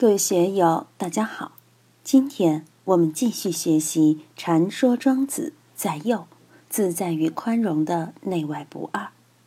各位学友，大家好。今天我们继续学习《禅说庄子在右自在与宽容的内外不二》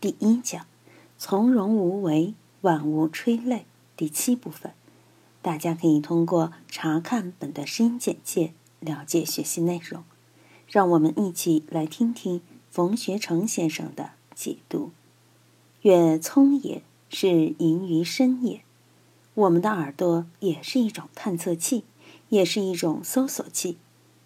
第一讲“从容无为，万物吹泪”第七部分。大家可以通过查看本段声音简介了解学习内容。让我们一起来听听冯学成先生的解读：“月聪也，是盈于深也。”我们的耳朵也是一种探测器，也是一种搜索器。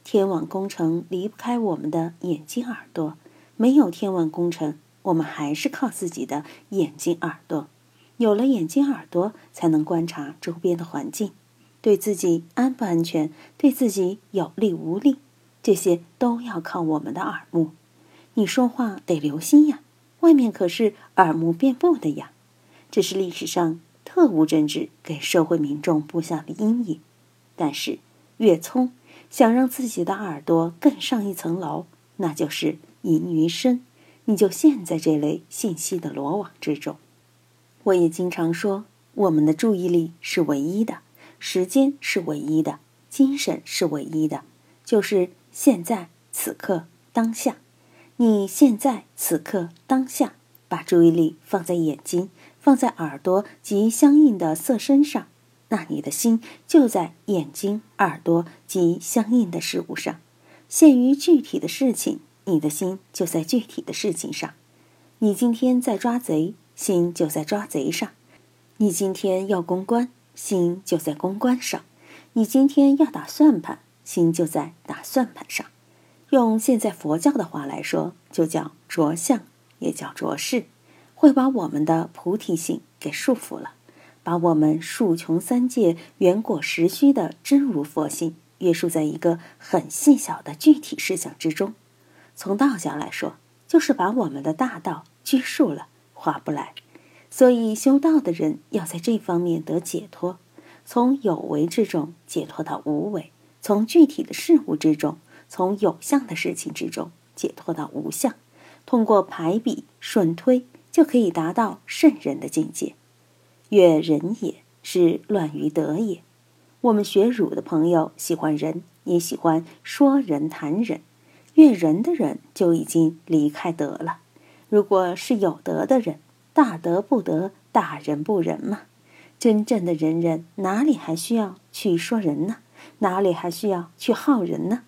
天网工程离不开我们的眼睛、耳朵。没有天网工程，我们还是靠自己的眼睛、耳朵。有了眼睛、耳朵，才能观察周边的环境，对自己安不安全，对自己有利无利，这些都要靠我们的耳目。你说话得留心呀，外面可是耳目遍布的呀。这是历史上。特务政治给社会民众布下的阴影，但是越聪想让自己的耳朵更上一层楼，那就是隐于深，你就陷在这类信息的罗网之中。我也经常说，我们的注意力是唯一的，时间是唯一的，精神是唯一的，就是现在此刻当下。你现在此刻当下，把注意力放在眼睛。放在耳朵及相应的色身上，那你的心就在眼睛、耳朵及相应的事物上。限于具体的事情，你的心就在具体的事情上。你今天在抓贼，心就在抓贼上；你今天要公关，心就在公关上；你今天要打算盘，心就在打算盘上。用现在佛教的话来说，就叫着相，也叫着事。会把我们的菩提性给束缚了，把我们数穷三界、缘果实虚的真如佛性约束在一个很细小的具体事项之中。从道家来说，就是把我们的大道拘束了，划不来。所以修道的人要在这方面得解脱，从有为之中解脱到无为，从具体的事物之中，从有相的事情之中解脱到无相，通过排比顺推。就可以达到圣人的境界。悦人也是乱于德也。我们学儒的朋友喜欢人，也喜欢说人谈人。悦人的人就已经离开德了。如果是有德的人，大德不德，大人不仁嘛。真正的仁人哪里还需要去说人呢？哪里还需要去好人呢？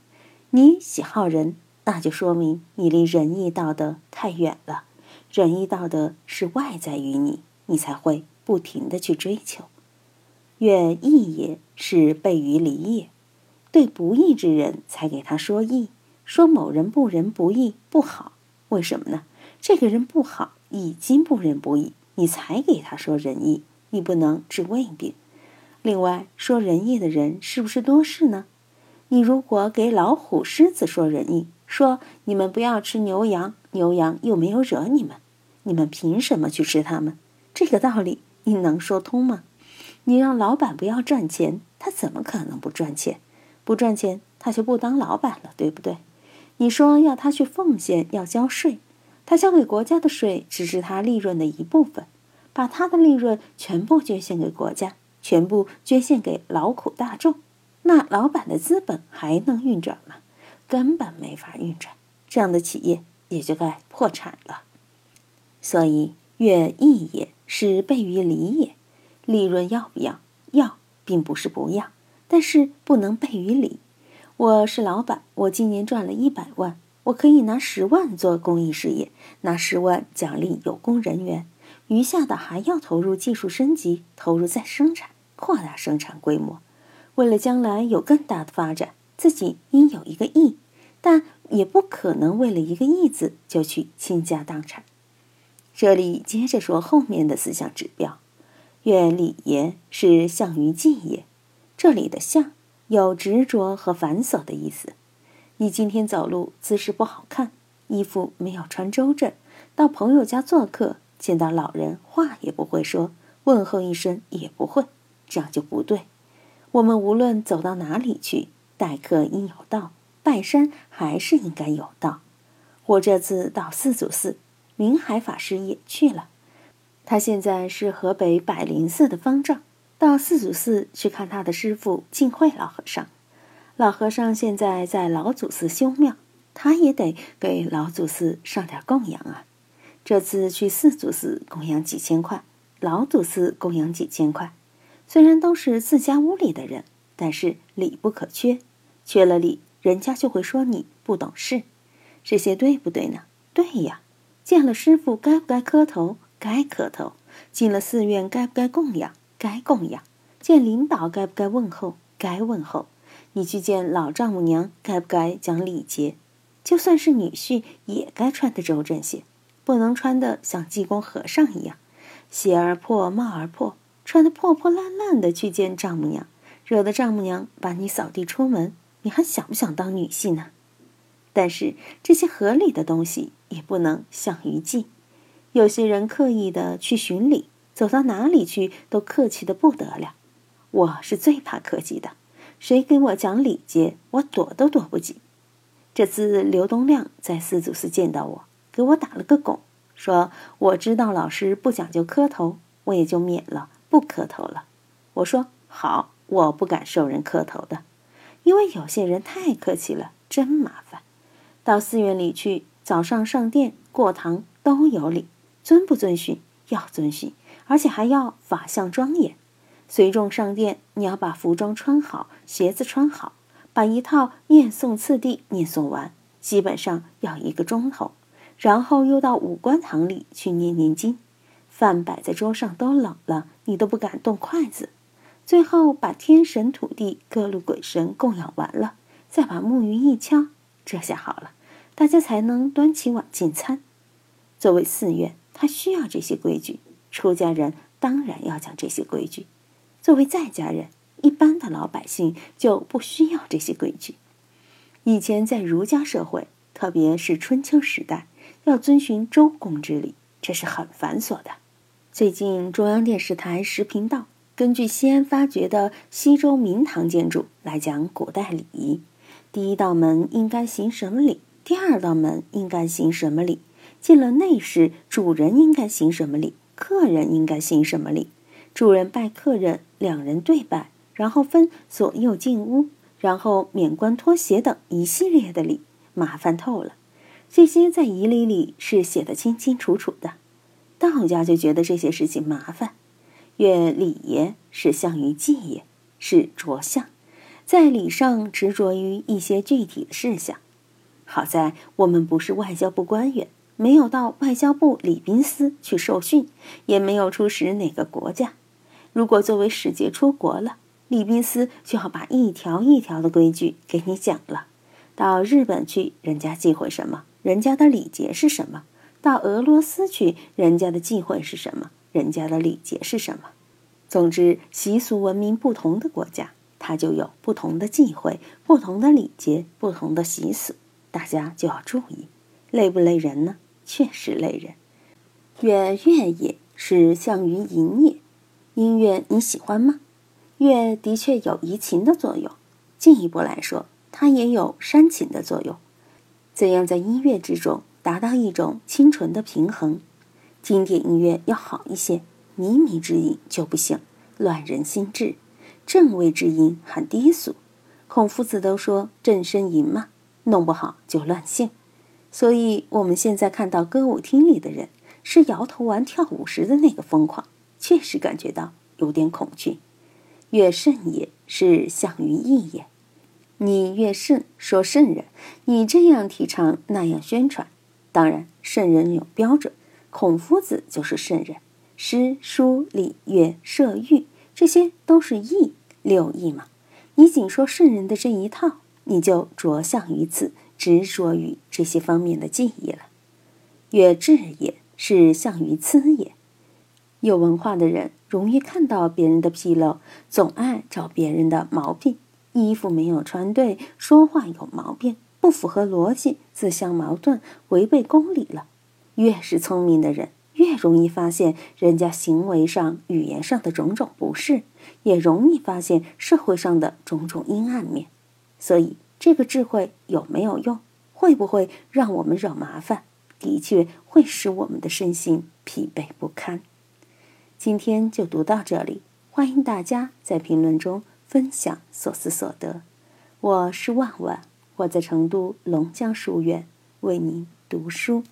你喜好人，那就说明你离仁义道德太远了。仁义道德是外在于你，你才会不停的去追求。愿义也是备于礼也，对不义之人才给他说义，说某人不仁不义不好，为什么呢？这个人不好，已经不仁不义，你才给他说仁义，你不能治胃病。另外，说仁义的人是不是多事呢？你如果给老虎、狮子说仁义，说你们不要吃牛羊，牛羊又没有惹你们。你们凭什么去吃它们？这个道理你能说通吗？你让老板不要赚钱，他怎么可能不赚钱？不赚钱，他就不当老板了，对不对？你说要他去奉献，要交税，他交给国家的税只是他利润的一部分，把他的利润全部捐献给国家，全部捐献给劳苦大众，那老板的资本还能运转吗？根本没法运转，这样的企业也就该破产了。所以，乐义也是备于礼也。利润要不要？要，并不是不要，但是不能备于礼。我是老板，我今年赚了一百万，我可以拿十万做公益事业，拿十万奖励有功人员，余下的还要投入技术升级，投入再生产，扩大生产规模。为了将来有更大的发展，自己应有一个义，但也不可能为了一个义字就去倾家荡产。这里接着说后面的思想指标，愿礼也是相于纪也。这里的相有执着和繁琐的意思。你今天走路姿势不好看，衣服没有穿周正，到朋友家做客，见到老人话也不会说，问候一声也不会，这样就不对。我们无论走到哪里去，待客应有道，拜山还是应该有道。我这次到四祖寺。明海法师也去了，他现在是河北百灵寺的方丈。到四祖寺去看他的师傅净慧老和尚。老和尚现在在老祖寺修庙，他也得给老祖寺上点供养啊。这次去四祖寺供养几千块，老祖寺供养几千块。虽然都是自家屋里的人，但是礼不可缺，缺了礼，人家就会说你不懂事。这些对不对呢？对呀。见了师傅该不该磕头？该磕头。进了寺院该不该供养？该供养。见领导该不该问候？该问候。你去见老丈母娘该不该讲礼节？就算是女婿也该穿得周正些，不能穿得像济公和尚一样，鞋儿破帽儿破，穿得破破烂烂的去见丈母娘，惹得丈母娘把你扫地出门，你还想不想当女婿呢？但是这些合理的东西也不能像于忌。有些人刻意的去寻礼，走到哪里去都客气的不得了。我是最怕客气的，谁给我讲礼节，我躲都躲不及。这次刘东亮在四祖寺见到我，给我打了个拱，说我知道老师不讲究磕头，我也就免了不磕头了。我说好，我不敢受人磕头的，因为有些人太客气了，真麻烦。到寺院里去，早上上殿、过堂都有礼，遵不遵循？要遵循，而且还要法相庄严。随众上殿，你要把服装穿好，鞋子穿好，把一套念诵次第念诵完，基本上要一个钟头。然后又到五官堂里去念念经，饭摆在桌上都冷了，你都不敢动筷子。最后把天神、土地、各路鬼神供养完了，再把木鱼一敲。这下好了，大家才能端起碗进餐。作为寺院，他需要这些规矩；出家人当然要讲这些规矩。作为在家人，一般的老百姓就不需要这些规矩。以前在儒家社会，特别是春秋时代，要遵循周公之礼，这是很繁琐的。最近，中央电视台十频道根据西安发掘的西周明堂建筑来讲古代礼仪。第一道门应该行什么礼？第二道门应该行什么礼？进了内室，主人应该行什么礼？客人应该行什么礼？主人拜客人，两人对拜，然后分左右进屋，然后免冠脱鞋等一系列的礼，麻烦透了。这些在仪礼里是写的清清楚楚的。道家就觉得这些事情麻烦，曰礼也是相于祭也，是着相。在礼上执着于一些具体的事项，好在我们不是外交部官员，没有到外交部礼宾司去受训，也没有出使哪个国家。如果作为使节出国了，礼宾司就要把一条一条的规矩给你讲了。到日本去，人家忌讳什么，人家的礼节是什么；到俄罗斯去，人家的忌讳是什么，人家的礼节是什么。总之，习俗文明不同的国家。它就有不同的忌讳、不同的礼节、不同的习俗，大家就要注意。累不累人呢？确实累人。乐乐也是相于淫也。音乐你喜欢吗？乐的确有怡情的作用，进一步来说，它也有煽情的作用。怎样在音乐之中达到一种清纯的平衡？经典音乐要好一些，靡靡之音就不行，乱人心智。正位之音很低俗，孔夫子都说正声淫嘛，弄不好就乱性。所以我们现在看到歌舞厅里的人是摇头丸跳舞时的那个疯狂，确实感觉到有点恐惧。越圣也是相于义也，你越圣说圣人，你这样提倡那样宣传，当然圣人有标准，孔夫子就是圣人，诗书礼乐射御。这些都是义六义嘛？你仅说圣人的这一套，你就着相于此，执着于这些方面的记忆了。越智也是相于疵也。有文化的人容易看到别人的纰漏，总爱找别人的毛病。衣服没有穿对，说话有毛病，不符合逻辑，自相矛盾，违背公理了。越是聪明的人。越容易发现人家行为上、语言上的种种不适，也容易发现社会上的种种阴暗面。所以，这个智慧有没有用？会不会让我们惹麻烦？的确会使我们的身心疲惫不堪。今天就读到这里，欢迎大家在评论中分享所思所得。我是万万，我在成都龙江书院为您读书。